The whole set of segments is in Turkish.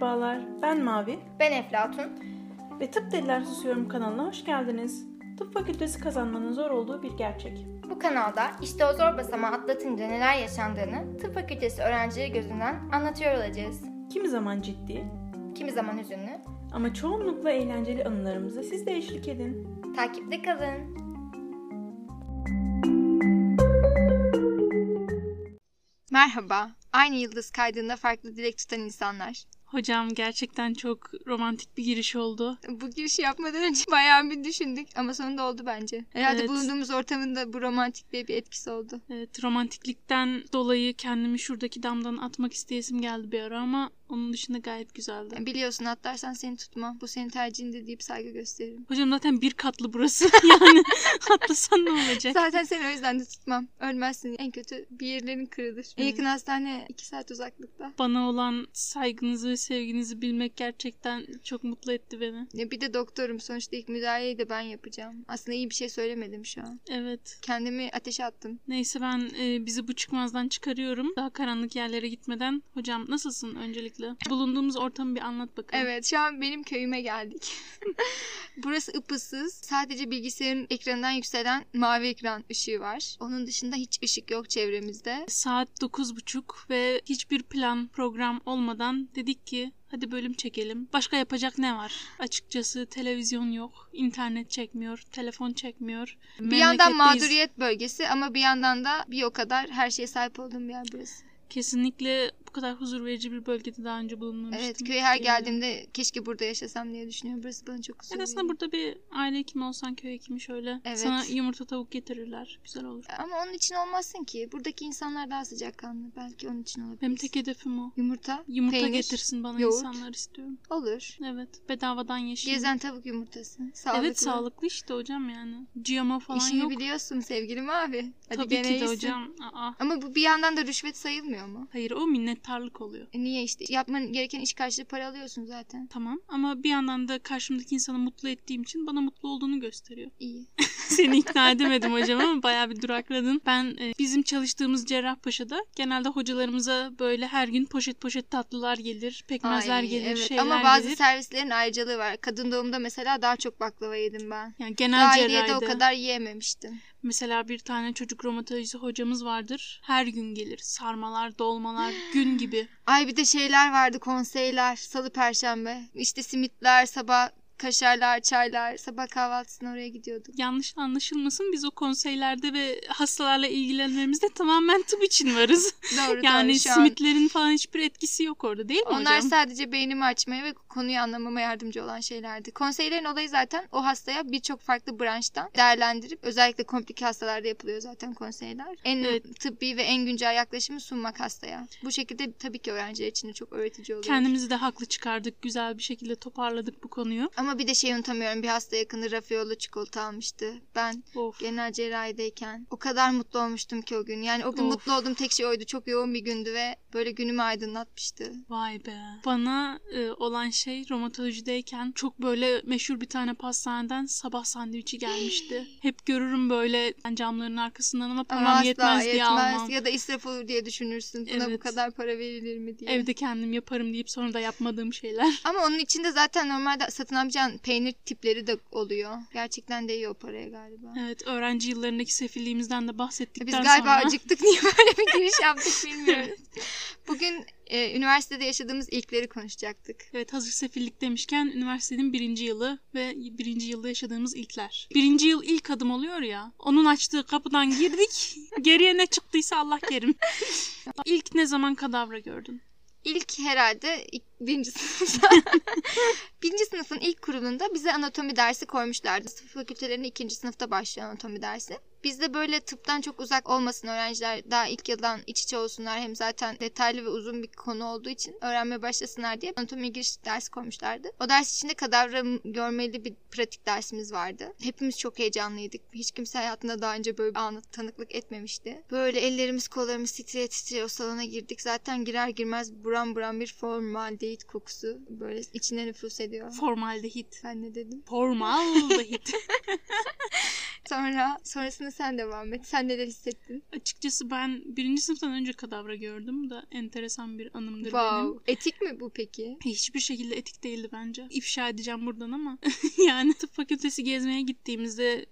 Merhabalar, ben Mavi Ben Eflatun. ve Tıp Deliler Susuyorum kanalına hoş geldiniz. Tıp fakültesi kazanmanın zor olduğu bir gerçek. Bu kanalda işte o zor basamağı atlatınca neler yaşandığını tıp fakültesi öğrencileri gözünden anlatıyor olacağız. Kimi zaman ciddi Kimi zaman hüzünlü. ama çoğunlukla eğlenceli anılarımıza siz de eşlik edin. Takipte kalın. Merhaba. Aynı yıldız kaydında farklı dilek tutan insanlar. Hocam gerçekten çok romantik bir giriş oldu. Bu girişi yapmadan önce bayağı bir düşündük ama sonunda oldu bence. Herhalde Evet. bulunduğumuz ortamın da bu romantikliğe bir etkisi oldu. Evet, romantiklikten dolayı kendimi şuradaki damdan atmak isteyesim geldi bir ara ama onun dışında gayet güzeldi. Biliyorsun atlarsan seni tutmam. Bu senin tercihindir deyip saygı gösteririm. Hocam zaten bir katlı burası. yani atlasan ne olacak? Zaten seni o yüzden de tutmam. Ölmezsin. En kötü bir yerlerin kırılır. En yakın hastane 2 saat uzaklıkta. Bana olan saygınızı ve sevginizi bilmek gerçekten çok mutlu etti beni. Ya bir de doktorum. Sonuçta ilk müdahaleyi de ben yapacağım. Aslında iyi bir şey söylemedim şu an. Evet. Kendimi ateşe attım. Neyse ben e, bizi bu çıkmazdan çıkarıyorum. Daha karanlık yerlere gitmeden. Hocam nasılsın öncelikle? Bulunduğumuz ortamı bir anlat bakalım. Evet şu an benim köyüme geldik. Burası ıpıssız. Sadece bilgisayarın ekranından yükselen mavi ekran ışığı var. Onun dışında hiç ışık yok çevremizde. Saat 9.30 ve hiçbir plan program olmadan dedik ki hadi bölüm çekelim. Başka yapacak ne var? Açıkçası televizyon yok, internet çekmiyor, telefon çekmiyor. Bir yandan mağduriyet bölgesi ama bir yandan da bir o kadar her şeye sahip olduğum bir yer burası. Kesinlikle bu kadar huzur verici bir bölgede daha önce bulunmamıştım. Evet köye her geldiğimde keşke burada yaşasam diye düşünüyorum. Burası bana çok huzur Evet, aslında burada bir aile hekimi olsan köy hekimi şöyle Evet. sana yumurta tavuk getirirler. Güzel olur. Ama onun için olmazsın ki. Buradaki insanlar daha sıcakkanlı. Belki onun için olabilir. Benim tek hedefim o. Yumurta, Yumurta peynir, getirsin bana yoğurt. insanlar istiyorum. Olur. Evet bedavadan yaşayayım. Gezen tavuk yumurtası. Sağlıklı. Evet sağlıklı işte hocam yani. GMO falan İşini yok. biliyorsun sevgilim abi. Hadi Tabii ki de iyisin. hocam. Aa. Ama bu bir yandan da rüşvet sayılmıyor mu? Hayır o minnettarlık oluyor. E niye işte? Yapman gereken iş karşılığı para alıyorsun zaten. Tamam ama bir yandan da karşımdaki insanı mutlu ettiğim için bana mutlu olduğunu gösteriyor. İyi. Seni ikna edemedim hocam ama bayağı bir durakladın. Ben e, bizim çalıştığımız Cerrahpaşa'da genelde hocalarımıza böyle her gün poşet poşet tatlılar gelir, pekmezler Ay, gelir, evet. şeyler Ama bazı gelir. servislerin ayrıcalığı var. Kadın doğumda mesela daha çok baklava yedim ben. Yani genel cerrahide o kadar yiyememiştim. mesela bir tane çocuk romatolojisi hocamız vardır. Her gün gelir. Sarmalar, dolmalar gün gibi. Ay bir de şeyler vardı konseyler. Salı perşembe. İşte simitler sabah kaşarlar, çaylar. Sabah kahvaltısına oraya gidiyorduk. Yanlış anlaşılmasın biz o konseylerde ve hastalarla ilgilenmemizde tamamen tıp için varız. Doğru Yani doğru şu an. simitlerin falan hiçbir etkisi yok orada değil mi Onlar hocam? sadece beynimi açmaya ve konuyu anlamama yardımcı olan şeylerdi. Konseylerin olayı zaten o hastaya birçok farklı branştan değerlendirip özellikle komplike hastalarda yapılıyor zaten konseyler. En Evet. tıbbi ve en güncel yaklaşımı sunmak hastaya. Bu şekilde tabii ki öğrenciler için de çok öğretici oluyor. Kendimizi de haklı çıkardık. Güzel bir şekilde toparladık bu konuyu. Ama bir de şey unutamıyorum. Bir hasta yakını Raffaello çikolata almıştı. Ben Of. genel cerrahideyken o kadar mutlu olmuştum ki o gün. Yani o gün Of. mutlu olduğum tek şey oydu. Çok yoğun bir gündü ve böyle günümü aydınlatmıştı. Vay be. Bana e, olan şey romatolojideyken çok böyle meşhur bir tane pastaneden sabah sandviçi gelmişti. Hep görürüm böyle camların arkasından ama param Ama yetmez diye yetmez almam. ya da israf olur diye düşünürsün. Buna bu Evet. kadar para verilir mi diye. Evde kendim yaparım deyip sonra da yapmadığım şeyler. Ama onun içinde zaten normalde satın alacağın peynir tipleri de oluyor. Gerçekten değiyor o paraya galiba. Evet öğrenci yıllarındaki sefilliğimizden de bahsettikten Biz galiba sonra. acıktık niye böyle bir giriş yaptık bilmiyorum. Bugün e, üniversitede yaşadığımız ilkleri konuşacaktık. Evet hazır sefillik demişken üniversitenin birinci yılı ve birinci yılda yaşadığımız ilkler. Birinci yıl ilk adım oluyor ya. Onun açtığı kapıdan girdik. Geriye ne çıktıysa Allah kerim. İlk ne zaman kadavra gördün? İlk herhalde ilk, birinci sınıfta. birinci sınıfın ilk kurulunda bize anatomi dersi koymuşlardı. Tıp fakültelerinde ikinci sınıfta başlıyor anatomi dersi. Biz de böyle tıptan çok uzak olmasın öğrenciler daha ilk yıldan iç içe olsunlar. Hem zaten detaylı ve uzun bir konu olduğu için öğrenmeye başlasınlar diye anatomi giriş dersi koymuşlardı. O ders içinde kadavra görmeli bir pratik dersimiz vardı. Hepimiz çok heyecanlıydık. Hiç kimse hayatında daha önce böyle bir anı tanıklık etmemişti. Böyle ellerimiz kollarımız titreye titreye o salona girdik. Zaten girer girmez buram buram bir formaldehit kokusu böyle içine nüfus ediyor. Formaldehit. Ben ne dedim? Formaldehit. Sonra sonrasında sen devam et. Sen neler hissettin? Açıkçası ben birinci sınıftan önce kadavra gördüm da enteresan bir anımdır wow. benim. Etik mi bu peki? Hiçbir şekilde etik değildi bence. İfşa edeceğim buradan ama yani tıp fakültesi gezmeye gittiğimizde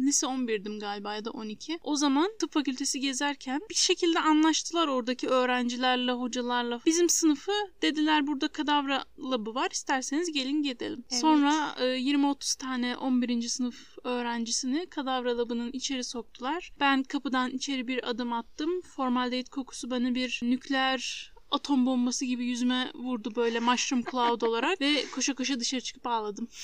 lise 11'dim galiba ya da 12. O zaman tıp fakültesi gezerken bir şekilde anlaştılar oradaki öğrencilerle, hocalarla. Bizim sınıfı dediler burada kadavra labı var isterseniz gelin gidelim. Evet. Sonra e, 20-30 tane 11. sınıf öğrencisini kadavra labının içeri soktular. Ben kapıdan içeri bir adım attım. Formaldehit kokusu bana bir nükleer atom bombası gibi yüzüme vurdu böyle mushroom cloud olarak ve koşa koşa dışarı çıkıp ağladım.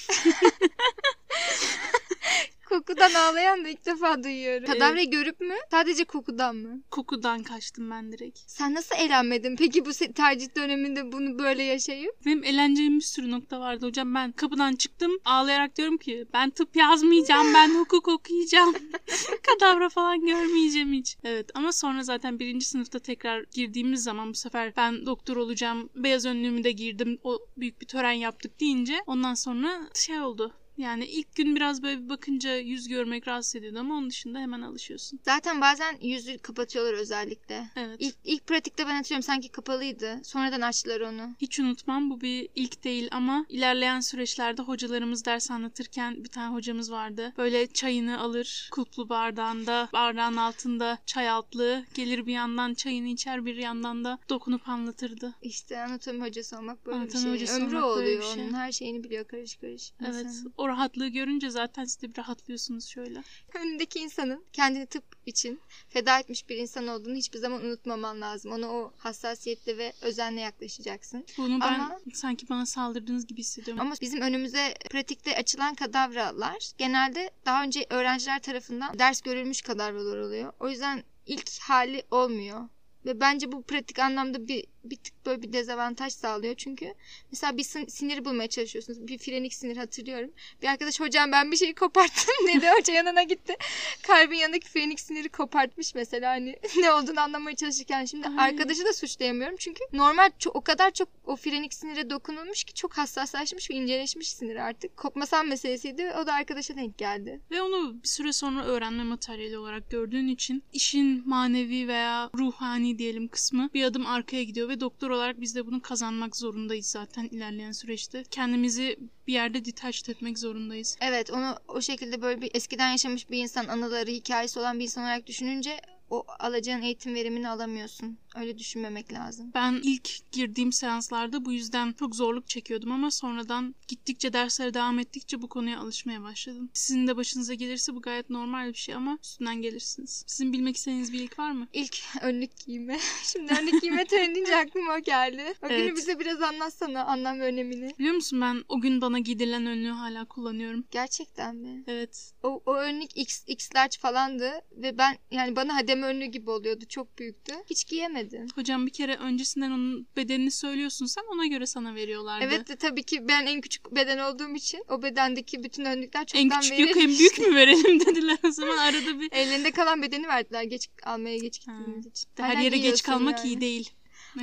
Kokudan ağlayan da ilk defa duyuyorum. Kadavrayı görüp mü? Sadece kokudan mı? Kokudan kaçtım ben direkt. Sen nasıl eğlenmedin? Peki bu se- tercih döneminde bunu böyle yaşayıp? Benim eğleneceğim bir sürü nokta vardı hocam. Ben kapıdan çıktım ağlayarak diyorum ki ben tıp yazmayacağım ben hukuk okuyacağım. Kadavra falan görmeyeceğim hiç. Evet ama sonra zaten birinci sınıfta tekrar girdiğimiz zaman bu sefer ben doktor olacağım. Beyaz önlüğümü de girdim. O büyük bir tören yaptık deyince ondan sonra şey oldu. Yani ilk gün biraz böyle bir bakınca yüz görmek rahatsız ediyordu ama onun dışında hemen alışıyorsun. Zaten bazen yüzü kapatıyorlar özellikle. Evet. İlk, ilk pratikte ben hatırlıyorum sanki kapalıydı. Sonradan açtılar onu. Hiç unutmam bu bir ilk değil ama ilerleyen süreçlerde hocalarımız ders anlatırken bir tane hocamız vardı. Böyle çayını alır kulplu bardağında bardağın altında çay altlığı gelir bir yandan çayını içer bir yandan da dokunup anlatırdı. İşte anatomi hocası olmak böyle Anatomi bir şey. hocası Ömrü oluyor şey. onun. Her şeyini biliyor karış karış. Evet insanın. O rahatlığı görünce zaten siz de bir rahatlıyorsunuz şöyle. Önündeki insanın kendini tıp için feda etmiş bir insan olduğunu hiçbir zaman unutmaman lazım. Ona o hassasiyetle ve özenle yaklaşacaksın. Bunu ben Ama- sanki bana saldırdığınız gibi hissediyorum. Ama bizim önümüze pratikte açılan kadavralar genelde daha önce öğrenciler tarafından ders görülmüş kadavralar oluyor. O yüzden ilk hali olmuyor. Ve bence bu pratik anlamda bir, bir tık böyle bir dezavantaj sağlıyor. Çünkü mesela bir sin- sinir bulmaya çalışıyorsunuz. Bir frenik sinir hatırlıyorum. Bir arkadaş hocam ben bir şeyi koparttım dedi. Hoca yanına gitti. Kalbin yanındaki frenik siniri kopartmış mesela. Hani ne olduğunu anlamaya çalışırken. Şimdi Ay. arkadaşı da suçlayamıyorum. Çünkü normal ço- o kadar çok o frenik sinire dokunulmuş ki çok hassaslaşmış ve inceleşmiş sinir artık. Kopmasam meselesiydi o da arkadaşa denk geldi. Ve onu bir süre sonra öğrenme materyali olarak gördüğün için işin manevi veya ruhani diyelim kısmı bir adım arkaya gidiyor ve doktor olarak biz de bunu kazanmak zorundayız zaten ilerleyen süreçte. Kendimizi bir yerde detached etmek zorundayız. Evet onu o şekilde böyle bir eskiden yaşamış bir insan anıları hikayesi olan bir insan olarak düşününce o alacağın eğitim verimini alamıyorsun. Öyle düşünmemek lazım. Ben ilk girdiğim seanslarda bu yüzden çok zorluk çekiyordum ama sonradan gittikçe derslere devam ettikçe bu konuya alışmaya başladım. Sizin de başınıza gelirse bu gayet normal bir şey ama üstünden gelirsiniz. Sizin bilmek istediğiniz bir ilk var mı? İlk önlük giyme. Şimdi önlük giyme töreni aklıma o geldi. O günü Evet. bize biraz anlatsana anlam ve önemini. Biliyor musun ben o gün bana giydirilen önlüğü hala kullanıyorum. Gerçekten mi? Evet. O, o önlük X, X large falandı ve ben yani bana hademe önlüğü gibi oluyordu. Çok büyüktü. Hiç giyemedim. Hocam bir kere öncesinden onun bedenini söylüyorsun sen ona göre sana veriyorlardı. Evet de tabii ki ben en küçük beden olduğum için o bedendeki bütün önlükler çoktan En küçük yok verilmiş. en büyük mü verelim dediler o zaman arada bir. Ellerinde kalan bedeni verdiler geç almaya geç gittiğimiz için. Her Hala yere geç kalmak yani. iyi değil.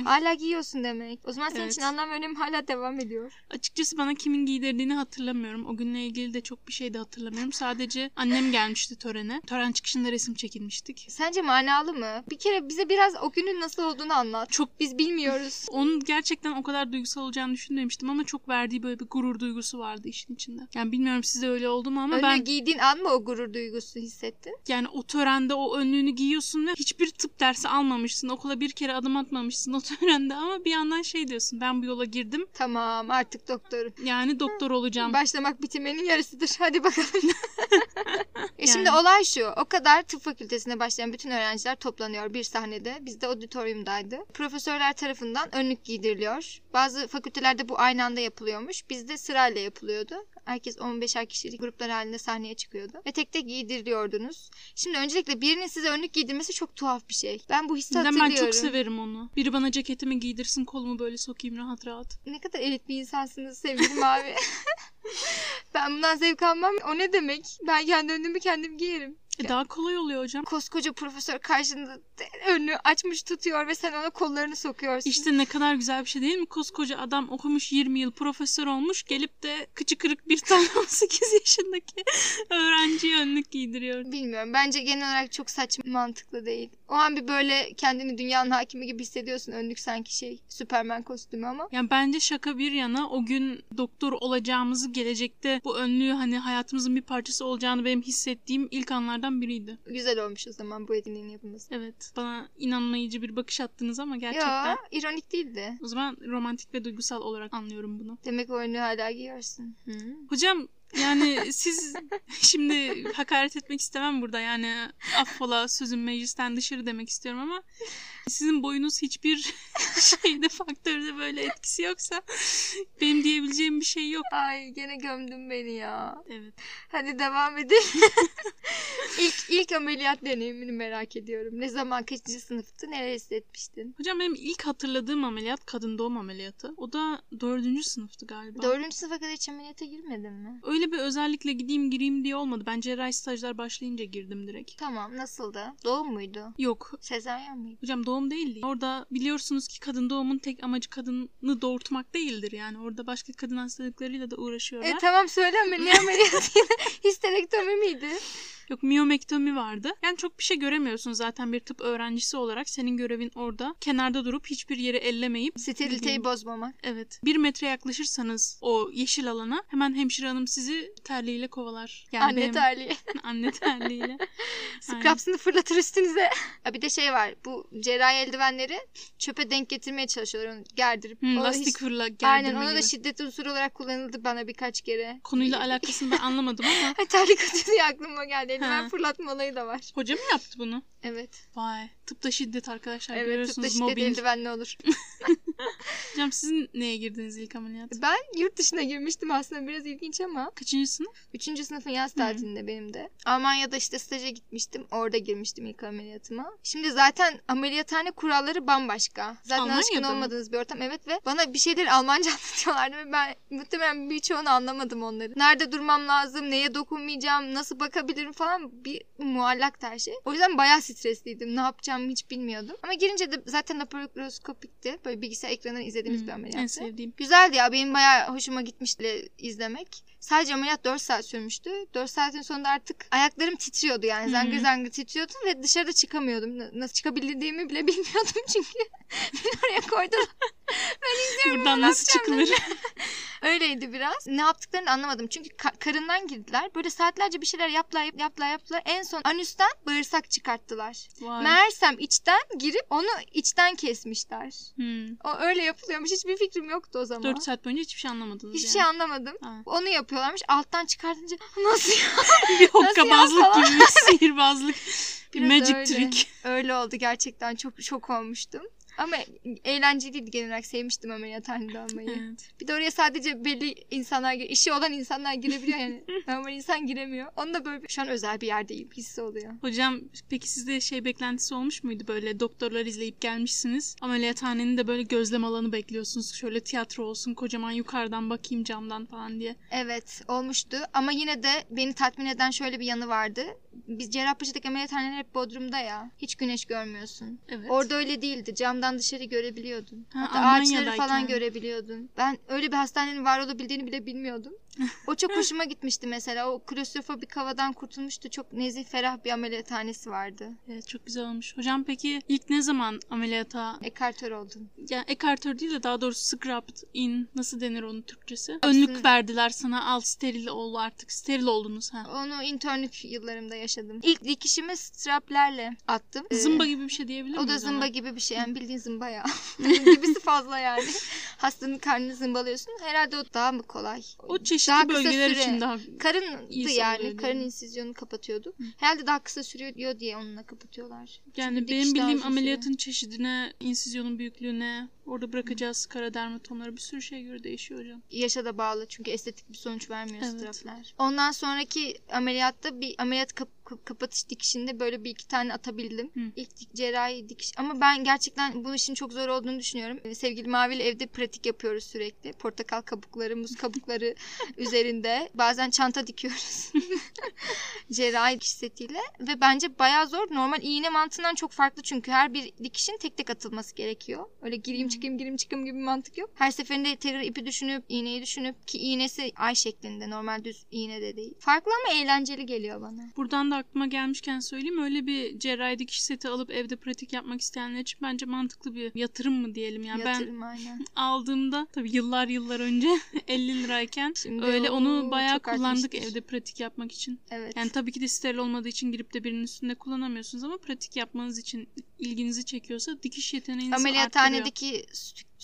Hala giyiyorsun demek. O zaman senin Evet. için anlam ve önemi hala devam ediyor. Açıkçası bana kimin giydirdiğini hatırlamıyorum. O günle ilgili de çok bir şey de hatırlamıyorum. Sadece annem gelmişti törene. Tören çıkışında resim çekilmiştik. Sence manalı mı? Bir kere bize biraz o günün nasıl olduğunu anlat. Çok Biz bilmiyoruz. onun gerçekten o kadar duygusal olacağını düşünmemiştim ama çok verdiği böyle bir gurur duygusu vardı işin içinde. Yani bilmiyorum size öyle oldu mu ama Önlüğü ben giydiğin an mı o gurur duygusu hissettin? yani o törende o önlüğünü giyiyorsun ve hiçbir tıp dersi almamışsın. Okula bir kere adım atmamışsın o törende ama bir yandan şey diyorsun ben bu yola girdim. Tamam artık doktorum. Yani doktor olacağım. Başlamak bitirmenin yarısıdır. Hadi bakalım. E Şimdi Yani. olay şu. O kadar tıp fakültesine başlayan bütün öğrenciler toplanıyor bir sahnede. Biz de auditoriumdaydı. Profesörler tarafından önlük giydiriliyor. Bazı fakültelerde bu aynı anda yapılıyormuş. Bizde sırayla yapılıyordu. Herkes 15'er kişilik gruplar halinde sahneye çıkıyordu. Ve tek tek giydiriyordunuz. Şimdi öncelikle birinin size önlük giydirmesi çok tuhaf bir şey. Ben bu hissi Neden hatırlıyorum. ben çok severim onu. Biri bana ceketimi giydirsin kolumu böyle sokayım rahat rahat. Ne kadar elit bir insansınız sevgilim abi. ben bundan zevk almam. O ne demek? Ben kendi önlüğümü kendim giyerim. E daha kolay oluyor hocam. Koskoca profesör karşında önünü açmış tutuyor ve sen ona kollarını sokuyorsun. İşte ne kadar güzel bir şey değil mi? Koskoca adam okumuş 20 yıl profesör olmuş gelip de kıçı kırık bir tane 18 yaşındaki öğrenciye önlük giydiriyor. Bilmiyorum. Bence genel olarak çok saçma mantıklı değil. O an bir böyle kendini dünyanın hakimi gibi hissediyorsun. Önlük sanki şey Süpermen kostümü ama. Yani bence şaka bir yana o gün doktor olacağımızı gelecekte bu önlüğü hani hayatımızın bir parçası olacağını benim hissettiğim ilk anlardan biriydi. Güzel olmuş o zaman bu etkinliğin yapılması. Evet bana inanmayıcı bir bakış attınız ama gerçekten. Ya ironik değildi. O zaman romantik ve duygusal olarak anlıyorum bunu. Demek o önlüğü hala giyiyorsun. Hı. Hocam yani siz şimdi hakaret etmek istemem burada yani affola sözüm meclisten dışarı demek istiyorum ama sizin boyunuz hiçbir şeyde faktörde böyle etkisi yoksa benim diyebileceğim bir şey yok. Ay gene gömdün beni ya. Evet. Hadi devam edelim. ilk, ilk ameliyat deneyimini merak ediyorum. Ne zaman kaçıncı sınıftı? Neler hissetmiştin? Hocam benim ilk hatırladığım ameliyat kadın doğum ameliyatı. O da dördüncü sınıftı galiba. Dördüncü sınıfa kadar hiç ameliyata girmedin mi? Öyle bir özellikle gideyim gireyim diye olmadı. Ben cerrahi stajlar başlayınca girdim direkt. Tamam nasıldı? Doğum muydu? Yok. Sezaryen miydi? Hocam doğum değildi. Orada biliyorsunuz ki kadın doğumun tek amacı kadını doğurtmak değildir yani. Orada başka kadın hastalıklarıyla da uğraşıyorlar. E tamam söyleme ne ameliyatıydı? Histerektomi miydi? Yok miyomektomi vardı. Yani çok bir şey göremiyorsun zaten bir tıp öğrencisi olarak. Senin görevin orada kenarda durup hiçbir yeri ellemeyip Steriliteyi Bildiğin- bozmamak. Evet. Bir metre yaklaşırsanız o yeşil alana hemen hemşire hanım sizi terliğiyle kovalar. Yani Anne benim- terliği. Anne terliğiyle. Scraps'ını fırlatır üstünüze. Bir de şey var. Bu cerrahi eldivenleri çöpe denk getirmeye çalışıyorlar onu gerdirip. Ona lastik hiç- fırla gerdirme Aynen ona da şiddet unsuru olarak kullanıldı bana birkaç kere. Konuyla alakasını ben anlamadım ama terlik atıyor diye aklıma geldi. Eldiven Ha. fırlatma olayı da var. hoca mı yaptı bunu? Evet. Vay. Tıpta şiddet arkadaşlar Evet görüyorsunuz tıpta şiddet mobbing. eldivenli olur. Hocam sizin neye girdiniz ilk ameliyat? Ben yurt dışına girmiştim aslında biraz ilginç ama. Kaçıncı sınıf? Üçüncü sınıfın yaz tatilinde benim de. Almanya'da işte staja gitmiştim. Orada girmiştim ilk ameliyatıma. Şimdi zaten ameliyathane kuralları bambaşka. Zaten Almanya'da alışkın mı? olmadığınız bir ortam. Evet ve bana bir şeyler Almanca anlatıyorlardı ve ben muhtemelen birçoğunu anlamadım onları. Nerede durmam lazım, neye dokunmayacağım, nasıl bakabilirim falan bir muallak her şey. O yüzden bayağı stresliydim. Ne yapacağımı hiç bilmiyordum. Ama girince de zaten laparoskopikti. Böyle bilgisayar ekranından izlediğimiz bir Hmm, ameliyattı. En sevdiğim. Güzeldi ya benim bayağı hoşuma gitmişti izlemek. Sadece ameliyat 4 saat sürmüştü. 4 saatin sonunda artık ayaklarım titriyordu yani. Hı hı. Zangır zangır titriyordu ve dışarıda çıkamıyordum. Na- Nasıl çıkabildiğimi bile bilmiyordum çünkü. Beni oraya koydular. Buradan ne nasıl yapacağım çıkılır? Öyleydi biraz. Ne yaptıklarını anlamadım. Çünkü ka- karından girdiler. Böyle saatlerce bir şeyler yaptılar yaptılar yaptılar. En son anüsten bağırsak çıkarttılar. Vay. Meğersem içten girip onu içten kesmişler. Hmm. O öyle yapılıyormuş. Hiçbir fikrim yoktu o zaman. 4 saat boyunca hiçbir şey anlamadınız Hiçbir yani. şey anlamadım. Ha. Onu yapıyorlarmış. Alttan çıkartınca nasıl ya? bir hokkabazlık gibi bir sihirbazlık. bir Biraz magic öyle. trick. Öyle oldu gerçekten. Çok şok olmuştum. Ama eğlenceliydi genel olarak. Sevmiştim ameliyathanede olmayı. Evet. Bir de oraya sadece belli insanlar, işi olan insanlar girebiliyor yani. Normal insan giremiyor. Onu da böyle şu an özel bir yerdeyim hissi oluyor. Hocam peki sizde şey beklentisi olmuş muydu böyle doktorlar izleyip gelmişsiniz ameliyathanenin de böyle gözlem alanı bekliyorsunuz şöyle tiyatro olsun kocaman yukarıdan bakayım camdan falan diye. Evet olmuştu ama yine de beni tatmin eden şöyle bir yanı vardı. Biz Cerrahpaşa'daki ameliyathaneler hep Bodrum'da ya. Hiç güneş görmüyorsun. Evet. Orada öyle değildi. Camdan dışarı görebiliyordun. Ha, Hatta ağaçları falan görebiliyordun. Ben öyle bir hastanenin var olabildiğini bile bilmiyordum. O çok hoşuma gitmişti mesela. O klostrofobik havadan kurtulmuştu. Çok nezih, ferah bir ameliyathanesi vardı. Evet, çok güzel olmuş. Hocam peki ilk ne zaman ameliyata Ekartör oldun. ya ekartör değil de daha doğrusu scrubbed in nasıl denir onun Türkçesi? Aslında- Önlük verdiler sana al steril ol artık steril oldunuz ha. Onu internlük yıllarımda yaşadım. İlk dikişimi straplerle attım. Ee, Zımba gibi bir şey diyebilir O da miyiz zımba ona? gibi bir şey. Yani bildiğin zımba ya. Gibisi fazla yani. Hastanın karnını zımbalıyorsun. Herhalde o daha mı kolay? O çeşitli Daha kısa bölgeler süre. için daha İyisi yani. Karın insizyonu kapatıyordu. Herhalde daha kısa sürüyor diye onunla kapatıyorlar. Yani Çünkü benim bildiğim ameliyatın çeşidine, insizyonun büyüklüğüne, orada bırakacağız kara dermatomlara bir sürü şeye göre değişiyor hocam. Yaşa da bağlı çünkü estetik bir sonuç vermiyor Evet. strapler. Ondan sonraki ameliyatta bir ameliyat kap- kapatış dikişinde böyle bir iki tane atabildim. Hı. İlk dik- cerrahi dikiş. Ama ben gerçekten bu işin çok zor olduğunu düşünüyorum. Ee, Sevgili Mavi ile evde pratik yapıyoruz sürekli. Portakal kabukları, muz kabukları üzerinde. Bazen çanta dikiyoruz. cerrahi dikiş setiyle. Ve bence bayağı zor. Normal iğne mantığından çok farklı çünkü her bir dikişin tek tek atılması gerekiyor. Öyle gireyim çıkayım gireyim çıkayım gibi bir mantık yok. Her seferinde tekrar ipi düşünüp iğneyi düşünüp ki iğnesi ay şeklinde normal düz iğne de değil. Farklı ama eğlenceli geliyor bana. Buradan da aklıma gelmişken söyleyeyim. Öyle bir cerrahi dikiş seti alıp evde pratik yapmak isteyenler için bence mantıklı bir yatırım mı diyelim. Yani ben Yatırım aynen. aldığımda tabii yıllar yıllar önce 50 lirayken Şimdi öyle onu bayağı kullandık artmıştır. evde pratik yapmak için. Evet. Yani tabii ki de steril olmadığı için girip de birinin üstünde kullanamıyorsunuz ama pratik yapmanız için ilginizi çekiyorsa dikiş yeteneğinizi arttırıyor.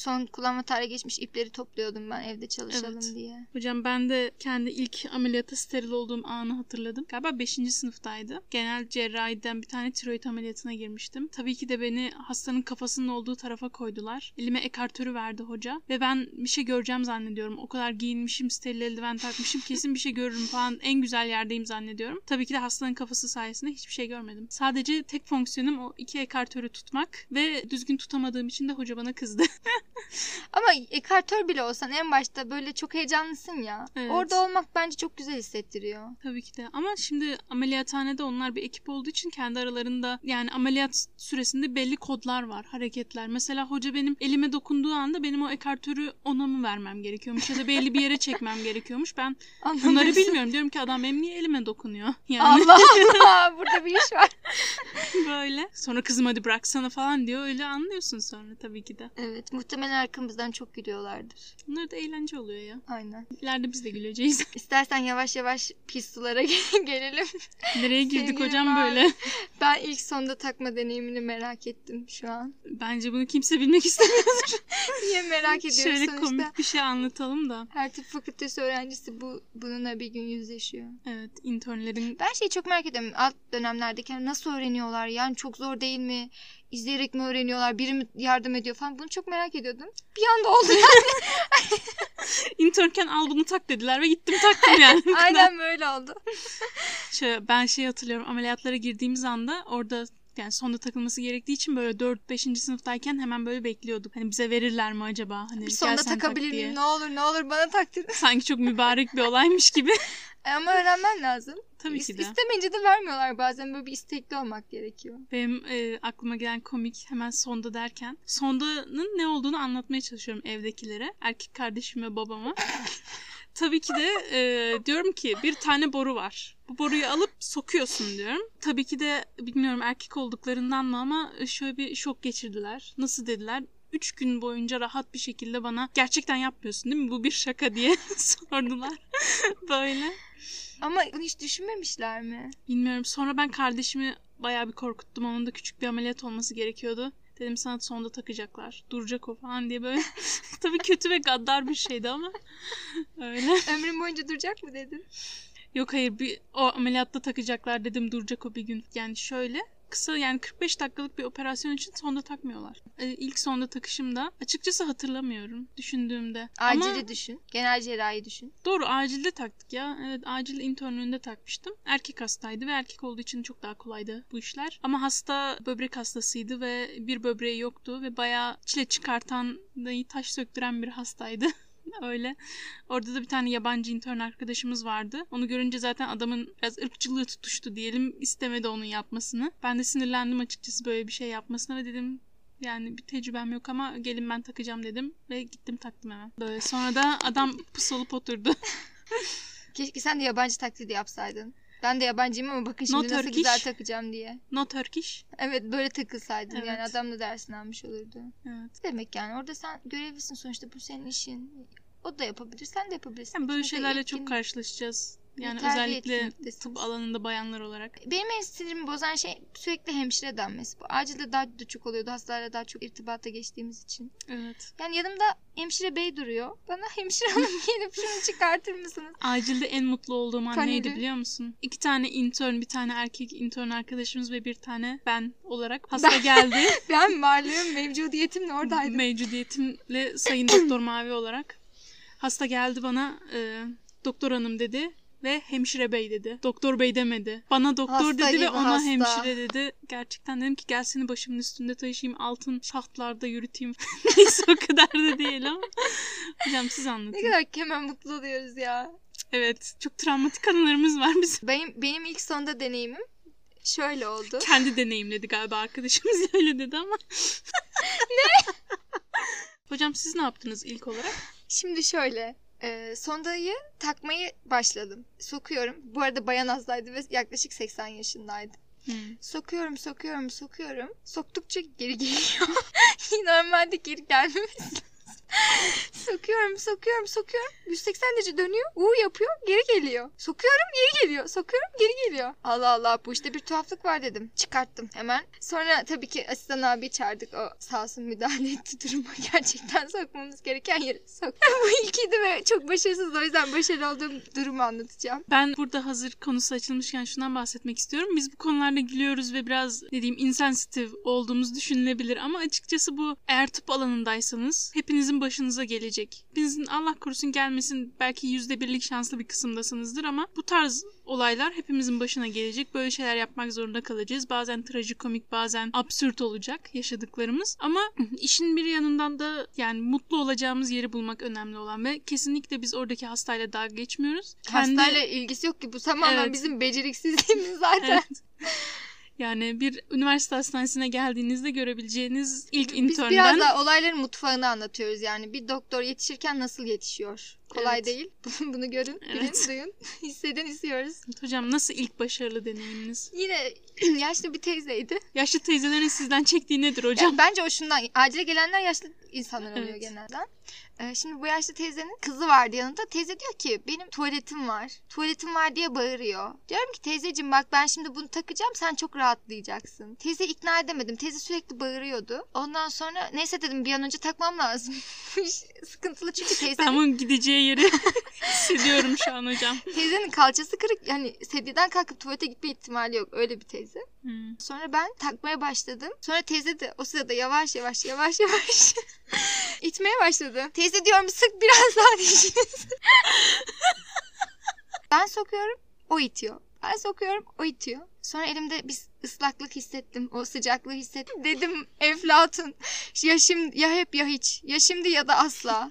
Son kullanma tarihi geçmiş ipleri topluyordum ben evde çalışalım Evet. diye. Hocam ben de kendi ilk ameliyata steril olduğum anı hatırladım. Galiba 5. sınıftaydı. Genel cerrahiden bir tane tiroid ameliyatına girmiştim. Tabii ki de beni hastanın kafasının olduğu tarafa koydular. Elime ekartörü verdi hoca. Ve ben bir şey göreceğim zannediyorum. O kadar giyinmişim, steril eldiven takmışım. Kesin bir şey görürüm falan. En güzel yerdeyim zannediyorum. Tabii ki de hastanın kafası sayesinde hiçbir şey görmedim. Sadece tek fonksiyonum o iki ekartörü tutmak. Ve düzgün tutamadığım için de hoca bana kızdı. Ama ekartör bile olsan en başta böyle çok heyecanlısın ya. Evet. Orada olmak bence çok güzel hissettiriyor. Tabii ki de. Ama şimdi ameliyathanede onlar bir ekip olduğu için kendi aralarında yani ameliyat süresinde belli kodlar var, hareketler. Mesela hoca benim elime dokunduğu anda benim o ekartörü ona mı vermem gerekiyormuş ya da belli bir yere çekmem gerekiyormuş. Ben bunları Anlamıyorsun. bilmiyorum. Diyorum ki adam benim niye elime dokunuyor? Yani Allah Allah burada bir iş var. böyle. Sonra kızım hadi bıraksana falan diyor. Öyle anlıyorsun sonra tabii ki de. Evet muhtemelen arkamızdan çok gülüyorlardır. Bunlar da eğlence oluyor ya. Aynen. İleride biz de güleceğiz. İstersen yavaş yavaş pis sulara gelelim. Nereye girdik Sevgili hocam Mavi. böyle? Ben ilk sonda takma deneyimini merak ettim şu an. Bence bunu kimse bilmek istemiyor. Niye merak ediyoruz Şöyle sonuçta? komik bir şey anlatalım da. Her tıp fakültesi öğrencisi bu bununla bir gün yüzleşiyor. Evet, internlerin Ben şeyi çok merak ediyorum. Alt dönemlerdeki nasıl öğreniyorlar? Yani çok zor değil mi? İzleyerek mi öğreniyorlar? Biri mi yardım ediyor falan. Bunu çok merak ediyordum. Bir anda oldu yani. internken al bunu tak dediler ve gittim taktım yani. Aynen böyle oldu. Şöyle, ben şey hatırlıyorum ameliyatlara girdiğimiz anda orada yani sonda takılması gerektiği için böyle 4-5. sınıftayken hemen böyle bekliyorduk. Hani bize verirler mi acaba? Hani Bir tak takabilir miyim? Ne olur ne olur bana taktır. Sanki çok mübarek bir olaymış gibi. Ama öğrenmen lazım. Tabii İs- ki de. İstemeyince de vermiyorlar bazen. Böyle bir istekli olmak gerekiyor. Benim e, aklıma gelen komik hemen sonda derken sondanın ne olduğunu anlatmaya çalışıyorum evdekilere. Erkek kardeşim ve babama. Tabii ki de e, diyorum ki bir tane boru var. Bu boruyu alıp sokuyorsun diyorum. Tabii ki de bilmiyorum erkek olduklarından mı ama şöyle bir şok geçirdiler. Nasıl dediler? Üç gün boyunca rahat bir şekilde bana gerçekten yapmıyorsun değil mi? Bu bir şaka diye sordular. Böyle. Ama bunu hiç düşünmemişler mi? Bilmiyorum. Sonra ben kardeşimi bayağı bir korkuttum. Onun da küçük bir ameliyat olması gerekiyordu. Dedim sana sonda takacaklar. Duracak o falan diye böyle. Tabii kötü ve gaddar bir şeydi ama. Öyle. Ömrüm boyunca duracak mı dedin? Yok hayır bir o ameliyatta takacaklar dedim duracak o bir gün. Yani şöyle kısa yani 45 dakikalık bir operasyon için sonda takmıyorlar. Ee, ilk sonda takışımda açıkçası hatırlamıyorum düşündüğümde. Acili Ama düşün. Genel cerrahi düşün. doğru acilde taktık ya. Evet acil internünde takmıştım. Erkek hastaydı ve erkek olduğu için çok daha kolaydı bu işler. Ama hasta böbrek hastasıydı ve bir böbreği yoktu ve bayağı çile çıkartan, taş söktüren bir hastaydı. Öyle. Orada da bir tane yabancı intern arkadaşımız vardı. Onu görünce zaten adamın biraz ırkçılığı tutuştu diyelim. İstemedi onun yapmasını. Ben de sinirlendim açıkçası böyle bir şey yapmasına ve dedim yani bir tecrübem yok ama gelin ben takacağım dedim ve gittim taktım hemen. Böyle sonra da adam pıs olup oturdu. Keşke sen de yabancı taklidi yapsaydın. Ben de yabancıyım ama bakın şimdi No nasıl Turkish. güzel takacağım diye. No Turkish. Evet böyle takılsaydın yani Evet. adam da dersini almış olurdu. Evet. Demek yani orada sen görevlisin sonuçta bu senin işin. O da yapabilir sen de yapabilirsin. Yani böyle şeylerle yetkin- çok karşılaşacağız. Yani Yeterli özellikle tıp alanında bayanlar olarak. Benim en sinirimi bozan şey sürekli hemşire denmesi. Bu acilde daha da çok oluyordu. Hastalarla daha çok irtibata geçtiğimiz için. Evet. Yani yanımda hemşire bey duruyor. Bana hemşire hanım gelip şunu çıkartır mısınız? Acilde en mutlu olduğum an Kanedi. neydi biliyor musun? İki tane intern, bir tane erkek intern arkadaşımız ve bir tane ben olarak hasta geldi. Ben varlığım mevcudiyetimle oradaydım. Mevcudiyetimle Sayın Doktor Mavi olarak. Hasta geldi bana e, doktor hanım dedi. Ve hemşire bey dedi. Doktor bey demedi. Bana doktor Hasta dedi ve ona hasta. hemşire dedi. Gerçekten dedim ki gel seni başımın üstünde taşıyayım. Altın şahtlarda yürüteyim. Neyse o kadar da değil ama. Hocam siz Ne anlatın. kadar hemen mutlu oluyoruz ya. Evet çok travmatik anılarımız var bizim. Benim, benim ilk sonda deneyimim şöyle oldu. Kendi deneyimledi galiba arkadaşımız öyle dedi ama. ne? Hocam siz ne yaptınız ilk olarak? Şimdi şöyle. E, sondayı takmayı başladım. Sokuyorum. Bu arada bayan hastaydı ve yaklaşık 80 yaşındaydı. Hmm. Sokuyorum, sokuyorum, sokuyorum. Soktukça geri geliyor. Normalde geri gelmemesi. sokuyorum, sokuyorum, sokuyorum. 180 derece dönüyor. U yapıyor, geri geliyor. Sokuyorum, geri geliyor. Sokuyorum, geri geliyor. Allah Allah bu işte bir tuhaflık var dedim. Çıkarttım hemen. Sonra tabii ki asistan abi çağırdık. O sağ olsun müdahale etti duruma. Gerçekten sokmamız gereken yere sok. bu ilkiydi ve çok başarısız. O yüzden başarılı olduğum durumu anlatacağım. Ben burada hazır konusu açılmışken şundan bahsetmek istiyorum. Biz bu konularda gülüyoruz ve biraz ne diyeyim insensitif olduğumuz düşünülebilir ama açıkçası bu eğer tıp alanındaysanız hepinizin başınıza gelecek. Hepinizin Allah korusun gelmesin belki yüzde birlik şanslı bir kısımdasınızdır ama bu tarz olaylar hepimizin başına gelecek. Böyle şeyler yapmak zorunda kalacağız. Bazen trajikomik bazen absürt olacak yaşadıklarımız ama işin bir yanından da yani mutlu olacağımız yeri bulmak önemli olan ve kesinlikle biz oradaki hastayla dalga geçmiyoruz. Kendi- Hastayla ilgisi yok ki. Bu tamamen Evet. bizim beceriksizliğimiz zaten. Evet. Yani bir üniversite hastanesine geldiğinizde görebileceğiniz ilk Biz internden biraz daha olayların mutfağını anlatıyoruz yani. Bir doktor yetişirken nasıl yetişiyor? Kolay Evet. değil. Bunu görün, bilin, Evet. duyun. Hissedin, istiyoruz. hocam nasıl ilk başarılı deneyiminiz? Yine yaşlı bir teyzeydi. Yaşlı teyzelerin sizden çektiği nedir hocam? Ya bence o şundan. Acile gelenler yaşlı insanlar oluyor Evet. genelde. Ee, şimdi bu yaşlı teyzenin kızı vardı yanında. Teyze diyor ki benim tuvaletim var. Tuvaletim var diye bağırıyor. Diyorum ki teyzeciğim bak ben şimdi bunu takacağım sen çok rahatlayacaksın. Teyze ikna edemedim. Teyze sürekli bağırıyordu. Ondan sonra neyse dedim bir an önce takmam lazım. Sıkıntılı çünkü teyze Ben bunun gideceği yeri hissediyorum şu an hocam. Teyzenin kalçası kırık yani sedyeden kalkıp tuvalete gitme ihtimali yok öyle bir teyze. Hmm. Sonra ben takmaya başladım. Sonra teyze de o sırada yavaş yavaş yavaş yavaş itmeye başladı. Teyze diyorum sık biraz daha dişini. ben sokuyorum o itiyor. Ben sokuyorum o itiyor. Sonra elimde bir ıslaklık hissettim. O sıcaklığı hissettim. Dedim Eflatun ya şimdi ya hep ya hiç. Ya şimdi ya da asla.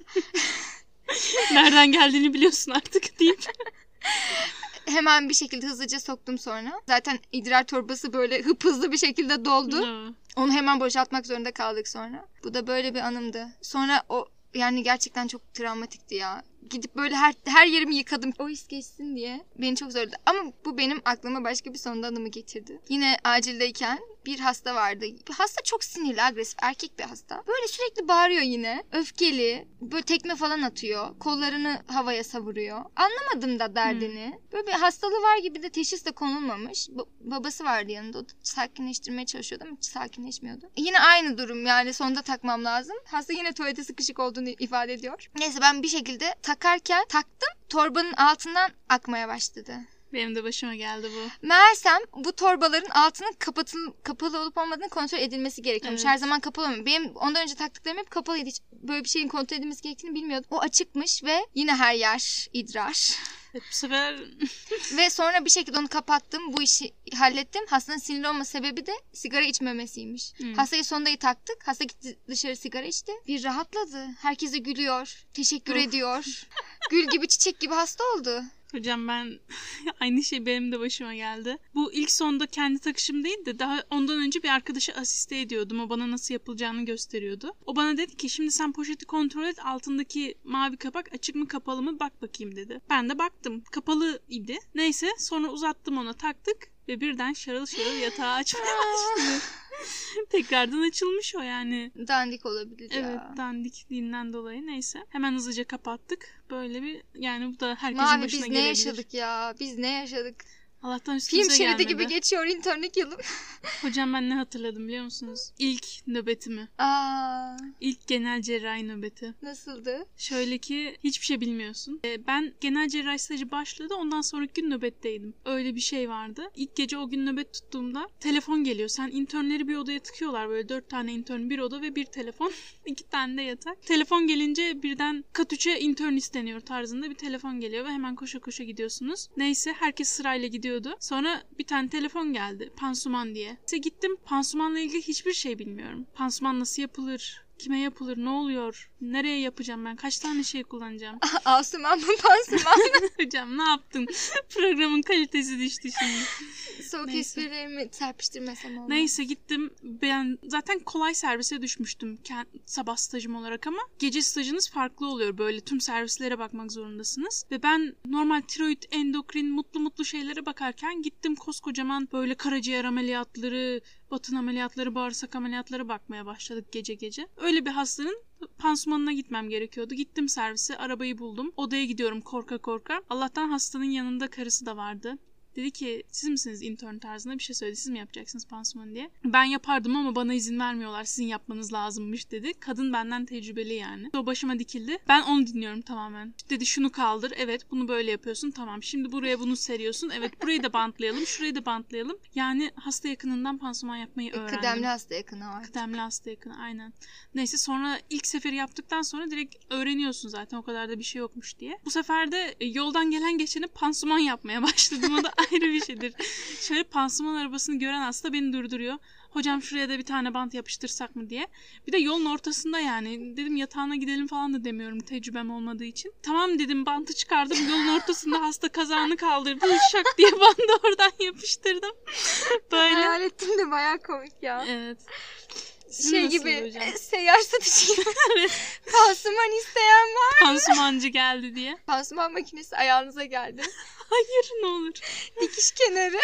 Nereden geldiğini biliyorsun artık deyip. Hemen bir şekilde hızlıca soktum sonra. Zaten idrar torbası böyle hıp hızlı bir şekilde doldu. Onu hemen boşaltmak zorunda kaldık sonra. Bu da böyle bir anımdı. Sonra o yani gerçekten çok travmatikti ya. Gidip böyle her her yerimi yıkadım. O his geçsin diye. Beni çok zorladı. Ama bu benim aklıma başka bir sonda anımı getirdi. Yine acildeyken bir hasta vardı. Hasta çok sinirli, agresif, erkek bir hasta. Böyle sürekli bağırıyor yine. Öfkeli. Böyle tekme falan atıyor. Kollarını havaya savuruyor. Anlamadım da derdini. Böyle bir hastalığı var gibi de teşhis de konulmamış. Ba- babası vardı yanında. O da sakinleştirmeye çalışıyordu ama hiç sakinleşmiyordu. Yine aynı durum yani sonda takmam lazım. Hasta yine tuvalete sıkışık olduğunu ifade ediyor. Neyse ben bir şekilde takarken taktım. Torbanın altından akmaya başladı. Benim de başıma geldi bu. Meğersem bu torbaların altının kapatıl kapalı olup olmadığını kontrol edilmesi gerekiyormuş. Evet. Her zaman kapalı olmuyor. Benim ondan önce taktıklarım hep kapalıydı. Hiç böyle bir şeyin kontrol edilmesi gerektiğini bilmiyordum. O açıkmış ve yine her yer idrar. Bu sefer ve sonra bir şekilde onu kapattım. Bu işi hallettim. Hastanın sinirli olma sebebi de sigara içmemesiymiş. Hmm. Hastayı sondayı taktık. Hasta gitti dışarı sigara içti. Bir rahatladı. Herkese gülüyor. Teşekkür ediyor. Gül gibi çiçek gibi hasta oldu. Hocam ben aynı şey benim de başıma geldi. Bu ilk sonda kendi takışım değil de daha ondan önce bir arkadaşa asiste ediyordum. O bana nasıl yapılacağını gösteriyordu. O bana dedi ki şimdi sen poşeti kontrol et altındaki mavi kapak açık mı kapalı mı bak bakayım dedi. Ben de baktım kapalı idi. Neyse sonra uzattım ona taktık ve birden şarıl şarıl yatağı açmaya başladı. Tekrardan açılmış o yani. Dandik olabilir Evet ya. dandikliğinden dolayı neyse. Hemen hızlıca kapattık. Böyle bir yani bu da herkesin Mavi başına biz ne gelebilir. yaşadık ya? Biz ne yaşadık? Allah'tan Film üstümüze şeridi gelmedi. gibi geçiyor internlik yılım. Hocam ben ne hatırladım biliyor musunuz? İlk nöbetimi. Aa, İlk genel cerrahi nöbeti. nasıldı? Şöyle ki hiçbir şey bilmiyorsun. Ee, Ben genel cerrahi stajı başladı ondan sonraki gün nöbetteydim. Öyle bir şey vardı. İlk gece o gün nöbet tuttuğumda telefon geliyor. Sen internleri bir odaya tıkıyorlar böyle dört tane intern bir oda ve bir telefon. iki tane de yatak. Telefon gelince birden kat 3'e intern isteniyor tarzında bir telefon geliyor ve hemen koşa koşa gidiyorsunuz. Neyse herkes sırayla gidiyordu. Sonra bir tane telefon geldi pansuman diye. İşte gittim pansumanla ilgili hiçbir şey bilmiyorum. Pansuman nasıl yapılır? Kime yapılır? Ne oluyor? Nereye yapacağım ben? Kaç tane şey kullanacağım? Asuman mı pansuman mı? Hocam ne yaptın? Programın kalitesi düştü şimdi. Soğuk Neyse. esprilerimi serpiştirmesem olmaz. Neyse gittim. Ben zaten kolay servise düşmüştüm kend- sabah stajım olarak ama gece stajınız farklı oluyor. Böyle tüm servislere bakmak zorundasınız. Ve ben normal tiroid, endokrin, mutlu mutlu şeylere bakarken gittim koskocaman böyle karaciğer ameliyatları, batın ameliyatları, bağırsak ameliyatları bakmaya başladık gece gece. Öyle bir hastanın pansumanına gitmem gerekiyordu. Gittim servise, arabayı buldum. Odaya gidiyorum korka korka. Allah'tan hastanın yanında karısı da vardı. Dedi ki siz misiniz intern tarzında bir şey söyledi. Siz mi yapacaksınız pansuman diye. Ben yapardım ama bana izin vermiyorlar. Sizin yapmanız lazımmış dedi. Kadın benden tecrübeli yani. O başıma dikildi. Ben onu dinliyorum tamamen. Dedi şunu kaldır. Evet bunu böyle yapıyorsun. Tamam. Şimdi buraya bunu seriyorsun. Evet burayı da bantlayalım. Şurayı da bantlayalım. Yani hasta yakınından pansuman yapmayı öğrendim. Kıdemli hasta yakını var. Kıdemli hasta yakını aynen. Neyse sonra ilk seferi yaptıktan sonra direkt öğreniyorsun zaten o kadar da bir şey yokmuş diye. Bu sefer de e, yoldan gelen geçene pansuman yapmaya başladım. O da ayrı bir şeydir. Şöyle pansuman arabasını gören hasta beni durduruyor. Hocam şuraya da bir tane bant yapıştırsak mı diye. Bir de yolun ortasında yani. Dedim yatağına gidelim falan da demiyorum tecrübem olmadığı için. Tamam dedim bantı çıkardım. Yolun ortasında hasta kazağını kaldırdı. Şak diye bandı oradan yapıştırdım. Böyle. Hayal ettim de baya komik ya. Evet. Sizin şey gibi hocam? e, seyyar satıcı gibi. Pansuman isteyen var. Pansumancı geldi diye. Pansuman makinesi ayağınıza geldi. Hayır ne olur. Dikiş kenarı.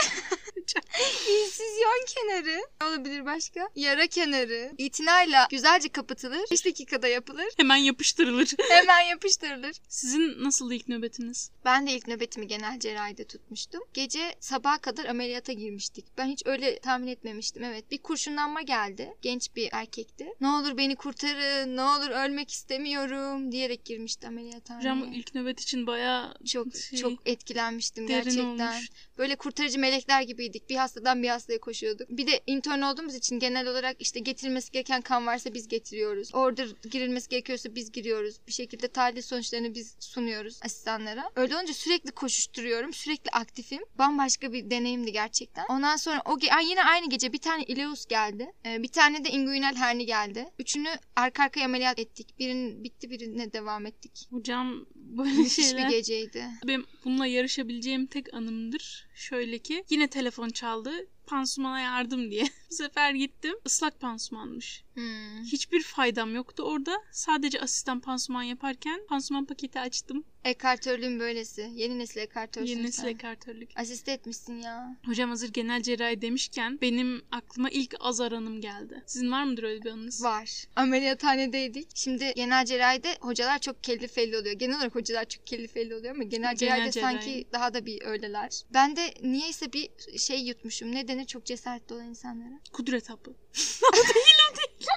İnsizyon kenarı. Ne olabilir başka? Yara kenarı. İtinayla güzelce kapatılır. 5 dakikada yapılır. Hemen yapıştırılır. Hemen yapıştırılır. Sizin nasıl ilk nöbetiniz? Ben de ilk nöbetimi genel cerrahide tutmuştum. Gece sabaha kadar ameliyata girmiştik. Ben hiç öyle tahmin etmemiştim. Evet bir kurşunlanma geldi. Genç bir erkekti. Ne olur beni kurtarın, ne olur ölmek istemiyorum diyerek girmişti ameliyathaneye. Hocam ilk nöbet için bayağı çok şey, çok etkilenmiştim derin gerçekten. olmuş. Böyle kurtarıcı melekler gibiydik. Bir hastadan bir hastaya koşuyorduk. Bir de intern olduğumuz için genel olarak işte getirilmesi gereken kan varsa biz getiriyoruz. Order girilmesi gerekiyorsa biz giriyoruz. Bir şekilde tahlil sonuçlarını biz sunuyoruz asistanlara. Öyle olunca sürekli koşuşturuyorum. Sürekli aktifim. Bambaşka bir deneyimdi gerçekten. Ondan sonra o ge- Ay, yine aynı gece bir tane ileus geldi. Ee, bir tane de inguinal herni geldi. Üçünü arka arkaya ameliyat ettik. Birinin bitti birine devam ettik. Hocam böyle Müthiş bir şeyler. geceydi. Benim bununla yarışabileceğim tek anımdır. Şöyle ki yine telefon çaldı. Pansumana yardım diye. Bu sefer gittim. Islak pansumanmış. Hmm. Hiçbir faydam yoktu orada. Sadece asistan pansuman yaparken pansuman paketi açtım. Ekartörlüğün böylesi. Yeni nesil ekartörsün Yeni nesil ekartörlük. Asist etmişsin ya. Hocam hazır genel cerrahi demişken benim aklıma ilk azar anım geldi. Sizin var mıdır öyle bir anınız? Var. Ameliyathanedeydik. Şimdi genel cerrahide hocalar çok kelli felli oluyor. Genel olarak hocalar çok kelli felli oluyor ama genel cerrahide cerrahi. sanki daha da bir öyleler. Ben de niyeyse bir şey yutmuşum. Ne denir çok cesaretli olan insanlara? Kudret hapı. o değil o değil.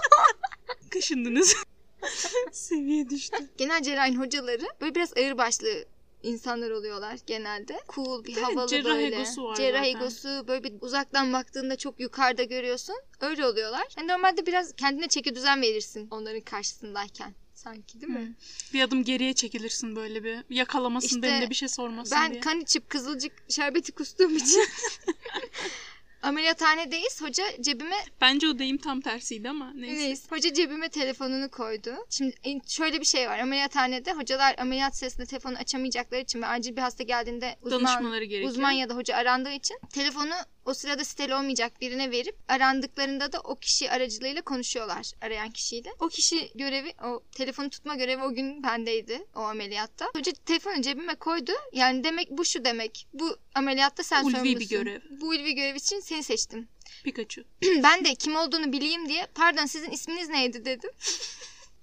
Kaşındınız. Seviye düştü. Genel cerrahin hocaları böyle biraz ağırbaşlı insanlar oluyorlar genelde. Cool, bir Değil havalı Cerrah böyle. egosu var Cerrah zaten. egosu böyle bir uzaktan baktığında çok yukarıda görüyorsun. Öyle oluyorlar. Yani normalde biraz kendine çeki düzen verirsin onların karşısındayken. Sanki değil mi? Bir adım geriye çekilirsin böyle bir. Yakalamasın İşte beni de bir şey sormasın Ben diye. kan içip kızılcık şerbeti kustuğum için ameliyathanedeyiz. Hoca cebime Bence o deyim tam tersiydi ama neyse. neyse. Hoca cebime telefonunu koydu. Şimdi in- şöyle bir şey var. Ameliyathanede hocalar ameliyat sırasında telefonu açamayacakları için ve acil bir hasta geldiğinde uzman Danışmaları gerekiyor. uzman ya da hoca arandığı için telefonu o sırada siteli olmayacak birine verip arandıklarında da o kişi aracılığıyla konuşuyorlar arayan kişiyle. O kişi görevi, o telefonu tutma görevi o gün bendeydi o ameliyatta. Hoca telefonu cebime koydu. Yani demek bu şu demek. Bu ameliyatta sen Ulvi bir sorumlusun. görev. Bu ulvi görev için seni seçtim. Pikachu. ben de kim olduğunu bileyim diye pardon sizin isminiz neydi dedim.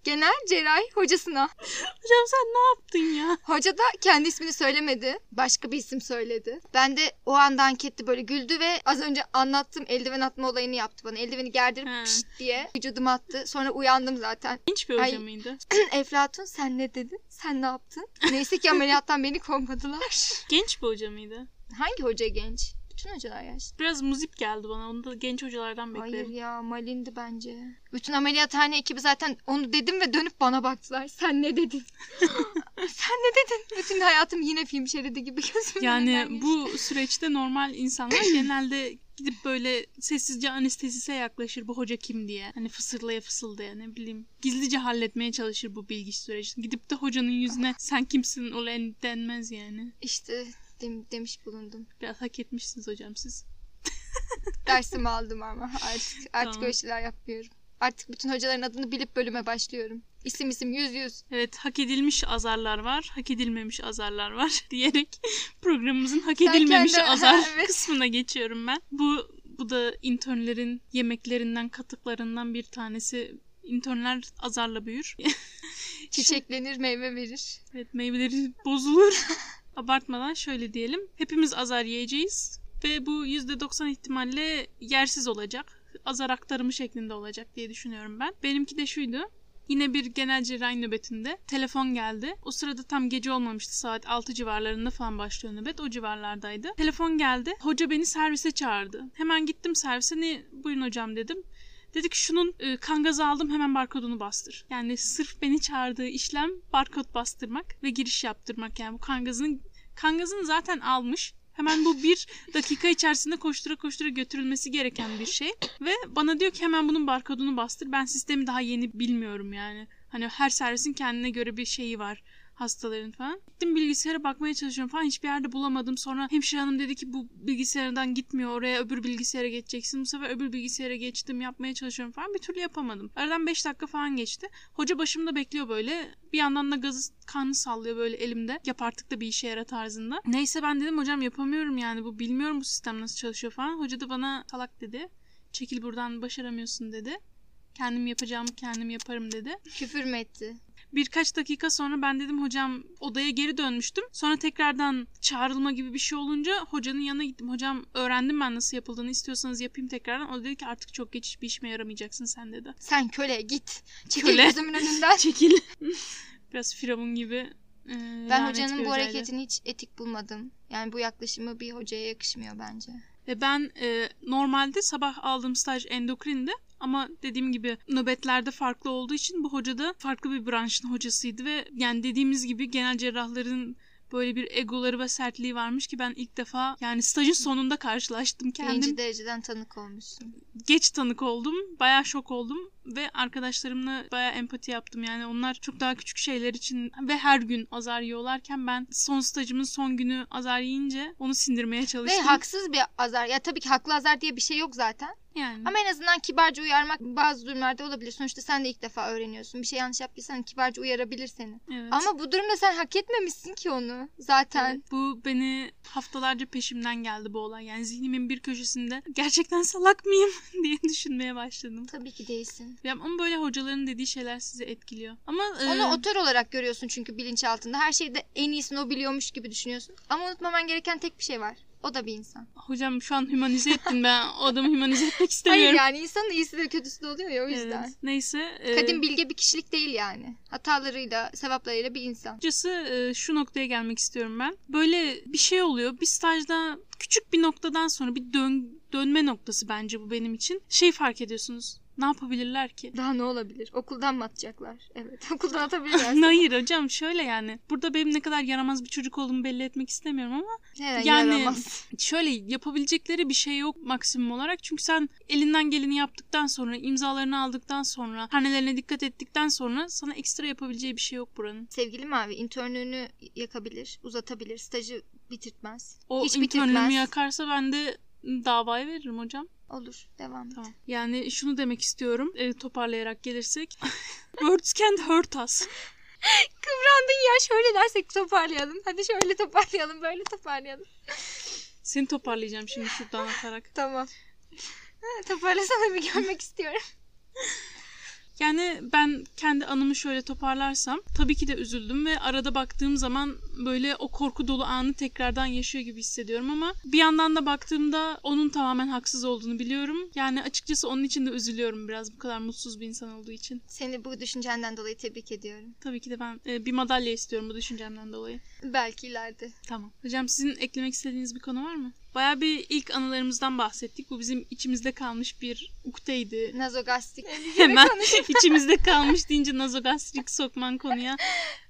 genel cerrahi hocasına. Hocam sen ne yaptın ya? Hoca da kendi ismini söylemedi. Başka bir isim söyledi. Ben de o anda ankette böyle güldü ve az önce anlattığım eldiven atma olayını yaptı bana. Eldiveni gerdirip He. pişt diye vücuduma attı. Sonra uyandım zaten. Genç bir Ay. hoca mıydı? Eflatun sen ne dedin? Sen ne yaptın? Neyse ki ameliyattan beni kovmadılar. Genç bir hoca mıydı? Hangi hoca genç? Bütün hocalar yaşlı. Biraz muzip geldi bana. Onu da genç hocalardan Hayır beklerim. ya malindi bence. Bütün ameliyathane ekibi zaten onu dedim ve dönüp bana baktılar. Sen ne dedin? Sen ne dedin? Bütün hayatım yine film şeridi gibi gözümün Yani geçti. bu süreçte normal insanlar genelde gidip böyle sessizce anestezise yaklaşır bu hoca kim diye. Hani fısırlaya fısıldaya ne bileyim. Gizlice halletmeye çalışır bu bilgi sürecini. Gidip de hocanın yüzüne sen kimsin ulan denmez yani. İşte dem- demiş bulundum. Biraz hak etmişsiniz hocam siz. Dersimi aldım ama artık artık Tamam. öyle şeyler yapmıyorum. Artık bütün hocaların adını bilip bölüme başlıyorum. İsim isim yüz yüz. Evet hak edilmiş azarlar var, hak edilmemiş azarlar var diyerek programımızın hak Sen edilmemiş kendi- azar Evet. kısmına geçiyorum ben. Bu bu da internlerin yemeklerinden, katıklarından bir tanesi. İnternler azarla büyür. Çiçeklenir meyve verir. Evet meyveleri bozulur. Abartmadan şöyle diyelim. Hepimiz azar yiyeceğiz ve bu %90 ihtimalle yersiz olacak. Azar aktarımı şeklinde olacak diye düşünüyorum ben. Benimki de şuydu. Yine bir genel cerrahi nöbetinde telefon geldi. O sırada tam gece olmamıştı. Saat 6 civarlarında falan başlıyor nöbet. O civarlardaydı. Telefon geldi. Hoca beni servise çağırdı. Hemen gittim servise. Ne buyurun hocam dedim. Dedi ki şunun e, kan gazı aldım hemen barkodunu bastır. Yani sırf beni çağırdığı işlem barkod bastırmak ve giriş yaptırmak. Yani bu kan gazını, kan gazını zaten almış. Hemen bu bir dakika içerisinde koştura koştura götürülmesi gereken bir şey. Ve bana diyor ki hemen bunun barkodunu bastır. Ben sistemi daha yeni bilmiyorum yani. Hani her servisin kendine göre bir şeyi var hastaların falan. Gittim bilgisayara bakmaya çalışıyorum falan hiçbir yerde bulamadım. Sonra hemşire hanım dedi ki bu bilgisayardan gitmiyor oraya öbür bilgisayara geçeceksin. Bu sefer öbür bilgisayara geçtim yapmaya çalışıyorum falan bir türlü yapamadım. Aradan 5 dakika falan geçti. Hoca başımda bekliyor böyle. Bir yandan da gazı kanı sallıyor böyle elimde. Yap artık da bir işe yara tarzında. Neyse ben dedim hocam yapamıyorum yani bu bilmiyorum bu sistem nasıl çalışıyor falan. Hoca da bana salak dedi. Çekil buradan başaramıyorsun dedi. Kendim yapacağımı kendim yaparım dedi. Küfür mü etti? Birkaç dakika sonra ben dedim hocam odaya geri dönmüştüm. Sonra tekrardan çağrılma gibi bir şey olunca hocanın yanına gittim. Hocam öğrendim ben nasıl yapıldığını istiyorsanız yapayım tekrardan. O dedi ki artık çok geç hiçbir işime yaramayacaksın sen dedi. Sen köle git. Çekil Köle. gözümün önünden. Çekil. Biraz firavun gibi. e, Ben hocanın bu hareketini hiç etik bulmadım. Yani bu yaklaşımı bir hocaya yakışmıyor bence. Ve ben e, normalde sabah aldığım staj endokrindi ama dediğim gibi nöbetlerde farklı olduğu için bu hoca da farklı bir branşın hocasıydı ve yani dediğimiz gibi genel cerrahların böyle bir egoları ve sertliği varmış ki ben ilk defa yani stajın sonunda karşılaştım kendim. Birinci dereceden tanık olmuşsun. Geç tanık oldum. Bayağı şok oldum ve arkadaşlarımla bayağı empati yaptım. Yani onlar çok daha küçük şeyler için ve her gün azar yiyorlarken ben son stajımın son günü azar yiyince onu sindirmeye Ve çalıştım. haksız bir azar. Ya tabii ki haklı azar diye bir şey yok zaten. Yani. Ama en azından kibarca uyarmak bazı durumlarda olabilir. Sonuçta sen de ilk defa öğreniyorsun. Bir şey yanlış yaptıysan kibarca uyarabilir seni. Evet. Ama bu durumda sen hak etmemişsin ki onu zaten. Evet, bu beni haftalarca peşimden geldi bu olay. Yani zihnimin bir köşesinde gerçekten salak mıyım diye düşünmeye başladım. Tabii ki değilsin. Ya, ama böyle hocaların dediği şeyler sizi etkiliyor. Ama e, Onu otör olarak görüyorsun çünkü bilinçaltında. Her şeyde en iyisini o biliyormuş gibi düşünüyorsun. Ama unutmaman gereken tek bir şey var. O da bir insan. hocam şu an humanize ettin ben o adamı humanize etmek Hayır istemiyorum. yani insanın iyisi de kötüsü de oluyor ya o yüzden. Evet, Neyse. e, Kadim bilge bir kişilik değil yani. Hatalarıyla, sevaplarıyla bir insan. Açıkçası e, şu noktaya gelmek istiyorum ben. Böyle bir şey oluyor. Bir stajda küçük bir noktadan sonra bir dön, dönme noktası bence bu benim için. Şey fark ediyorsunuz. Ne yapabilirler ki? Daha ne olabilir? Okuldan mı atacaklar? Evet okuldan atabilirler. Hayır hocam şöyle yani. Burada benim ne kadar yaramaz bir çocuk olduğumu belli etmek istemiyorum ama Neden Yani- yaramaz? şöyle yapabilecekleri bir şey yok maksimum olarak. Çünkü sen elinden geleni yaptıktan sonra, imzalarını aldıktan sonra, hanelerine dikkat ettikten sonra sana ekstra yapabileceği bir şey yok buranın. Sevgili Mavi internlüğünü yakabilir, uzatabilir, stajı bitirtmez. O Hiç internümü bitirtmez. yakarsa ben de davaya veririm hocam. Olur, devam et. Tamam. Yani şunu demek istiyorum. e, toparlayarak gelirsek. Words can't hurt us. Kıvrandın ya şöyle dersek toparlayalım. Hadi şöyle toparlayalım, böyle toparlayalım. Seni toparlayacağım şimdi şuradan atarak. Tamam. Ha, Toparlasana bir görmek istiyorum. Yani ben kendi anımı şöyle toparlarsam tabii ki de üzüldüm ve arada baktığım zaman böyle o korku dolu anı tekrardan yaşıyor gibi hissediyorum ama bir yandan da baktığımda onun tamamen haksız olduğunu biliyorum. Yani açıkçası onun için de üzülüyorum biraz bu kadar mutsuz bir insan olduğu için. Seni bu düşüncenden dolayı tebrik ediyorum. Tabii ki de ben e, bir madalya istiyorum bu düşüncemden dolayı. Belki ileride. Tamam. Hocam sizin eklemek istediğiniz bir konu var mı? Bayağı bir ilk anılarımızdan bahsettik. Bu bizim içimizde kalmış bir ukteydi. Nazogastrik. Hemen içimizde kalmış deyince nazogastrik sokman konuya.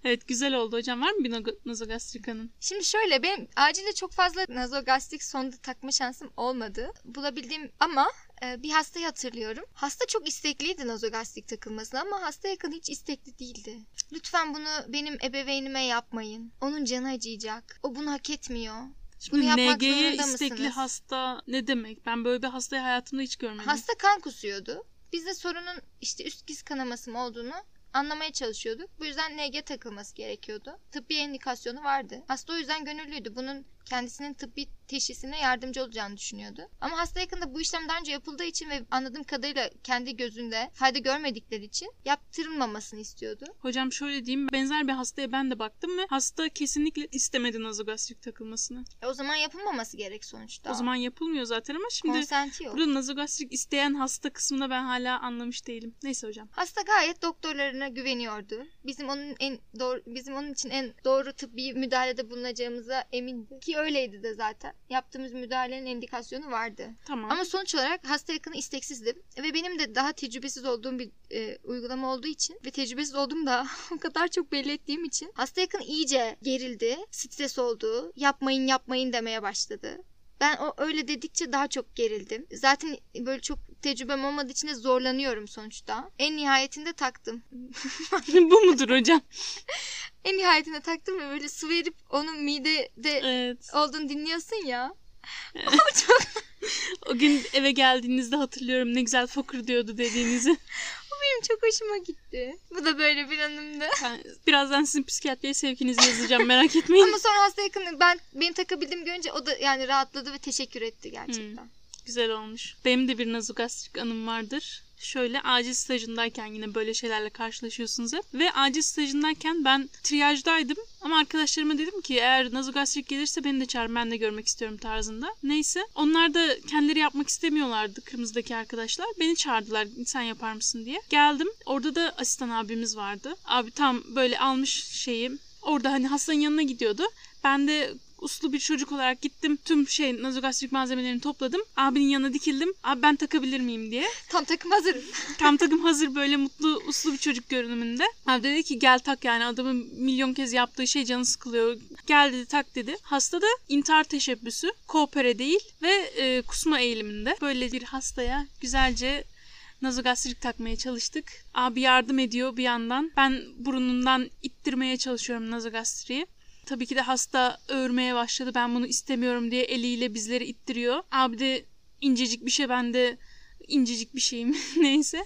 Evet güzel oldu hocam. Var mı bir nazogastrik anın? Şimdi şöyle benim acilde çok fazla nazogastrik sonda takma şansım olmadı. Bulabildiğim ama e, bir hastayı hatırlıyorum. Hasta çok istekliydi nazogastrik takılmasına ama hasta yakın hiç istekli değildi. Lütfen bunu benim ebeveynime yapmayın. Onun canı acıyacak. O bunu hak etmiyor. Şimdi yapmak NG'ye istekli mısınız? hasta ne demek? Ben böyle bir hastayı hayatımda hiç görmedim. Hasta kan kusuyordu. Biz de sorunun işte üst giz kanaması mı olduğunu anlamaya çalışıyorduk. Bu yüzden NG takılması gerekiyordu. Tıbbi indikasyonu vardı. Hasta o yüzden gönüllüydü. Bunun kendisinin tıbbi teşhisine yardımcı olacağını düşünüyordu. Ama hasta yakında bu işlem daha önce yapıldığı için ve anladığım kadarıyla kendi gözünde fayda görmedikleri için yaptırılmamasını istiyordu. Hocam şöyle diyeyim. Benzer bir hastaya ben de baktım ve hasta kesinlikle istemedi nazogastrik takılmasını. E o zaman yapılmaması gerek sonuçta. O zaman yapılmıyor zaten ama şimdi konsenti yok. burada nazogastrik isteyen hasta kısmında ben hala anlamış değilim. Neyse hocam. Hasta gayet doktorlarına güveniyordu. Bizim onun en doğru bizim onun için en doğru tıbbi müdahalede bulunacağımıza emindi. Ki öyleydi de zaten. Yaptığımız müdahalenin indikasyonu vardı. Tamam. Ama sonuç olarak hasta yakını isteksizdim. Ve benim de daha tecrübesiz olduğum bir e, uygulama olduğu için ve tecrübesiz olduğum da o kadar çok belli ettiğim için hasta yakın iyice gerildi, stres oldu, yapmayın yapmayın demeye başladı. Ben o öyle dedikçe daha çok gerildim. Zaten böyle çok tecrübem olmadığı için de zorlanıyorum sonuçta. En nihayetinde taktım. Bu mudur hocam? En nihayetinde taktım ve böyle su verip onun midede Evet. olduğunu dinliyorsun ya. O gün eve geldiğinizde hatırlıyorum ne güzel fokur diyordu dediğinizi. Benim çok hoşuma gitti. Bu da böyle bir anımdı. Ben birazdan sizin psikiyatriye sevkinizi yazacağım merak etmeyin. Ama sonra hasta yakını ben benim takabildiğimi görünce o da yani rahatladı ve teşekkür etti gerçekten. Güzel olmuş. Benim de bir nazogastrik anım vardır. Şöyle acil stajındayken yine böyle şeylerle karşılaşıyorsunuz hep. Ve acil stajındayken ben triyajdaydım. Ama arkadaşlarıma dedim ki eğer nazogastrik gelirse beni de çağırın ben de görmek istiyorum tarzında. Neyse onlar da kendileri yapmak istemiyorlardı kırmızıdaki arkadaşlar. Beni çağırdılar sen yapar mısın diye. Geldim. Orada da asistan abimiz vardı. Abi tam böyle almış şeyi. Orada hani hastanın yanına gidiyordu. Ben de uslu bir çocuk olarak gittim. Tüm şey nazogastrik malzemelerini topladım. Abinin yanına dikildim. Abi ben takabilir miyim diye. Tam takım hazırım. Tam takım hazır böyle mutlu uslu bir çocuk görünümünde. Abi dedi ki gel tak yani adamın milyon kez yaptığı şey canı sıkılıyor. Gel dedi tak dedi. Hasta da intihar teşebbüsü. Koopere değil ve e, kusma eğiliminde. Böyle bir hastaya güzelce nazogastrik takmaya çalıştık. Abi yardım ediyor bir yandan. Ben burnundan ittirmeye çalışıyorum nazogastriği. Tabii ki de hasta öğürmeye başladı. Ben bunu istemiyorum diye eliyle bizleri ittiriyor. Abi de incecik bir şey ben de incecik bir şeyim neyse.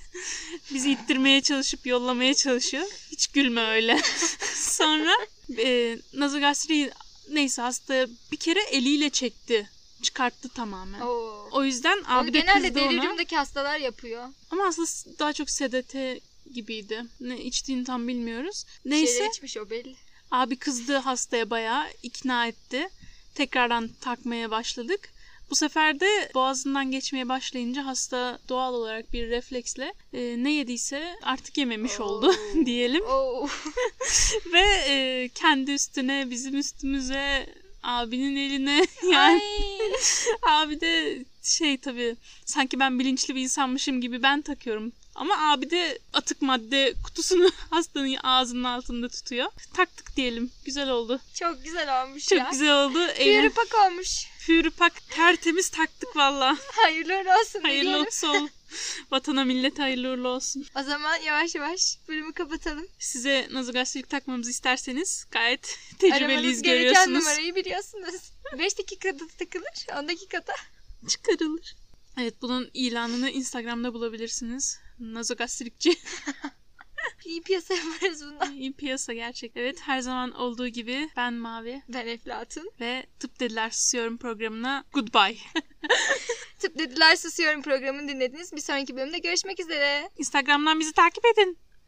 Bizi ittirmeye çalışıp yollamaya çalışıyor. Hiç gülme öyle. Sonra e, nazogastriği neyse hasta bir kere eliyle çekti. Çıkarttı tamamen. Oo. O yüzden Onu abi de genelde deliriumdaki hastalar yapıyor. Ama aslında daha çok sedate gibiydi. Ne içtiğini tam bilmiyoruz. Neyse. Şeyler içmiş o belli. Abi kızdı hastaya bayağı ikna etti. Tekrardan takmaya başladık. Bu sefer de boğazından geçmeye başlayınca hasta doğal olarak bir refleksle e, ne yediyse artık yememiş oldu Oo. diyelim. Oo. Ve e, kendi üstüne bizim üstümüze abinin eline yani. Abi de şey tabii sanki ben bilinçli bir insanmışım gibi ben takıyorum. Ama abi de atık madde kutusunu hastanın ağzının altında tutuyor. Taktık diyelim. Güzel oldu. Çok güzel olmuş Çok ya. güzel oldu. Bir Eğlen... pak olmuş. Führer pak tertemiz taktık valla. Hayırlı uğurlu olsun. Hayırlı diyelim. olsun. Vatana millet hayırlı uğurlu olsun. O zaman yavaş yavaş bölümü kapatalım. Size nazogastrik takmamızı isterseniz gayet Aramanız tecrübeliyiz gereken görüyorsunuz. numarayı biliyorsunuz. 5 dakikada takılır. 10 dakikada. Çıkarılır. Evet bunun ilanını Instagram'da bulabilirsiniz. Nazogastrikçi. İyi piyasa yaparız bundan. İyi piyasa gerçek. Evet her zaman olduğu gibi ben Mavi Ben Eflatun. ve Tıp Dediler Susuyorum programına goodbye. Tıp Dediler Susuyorum programını dinlediniz. Bir sonraki bölümde görüşmek üzere. Instagram'dan bizi takip edin.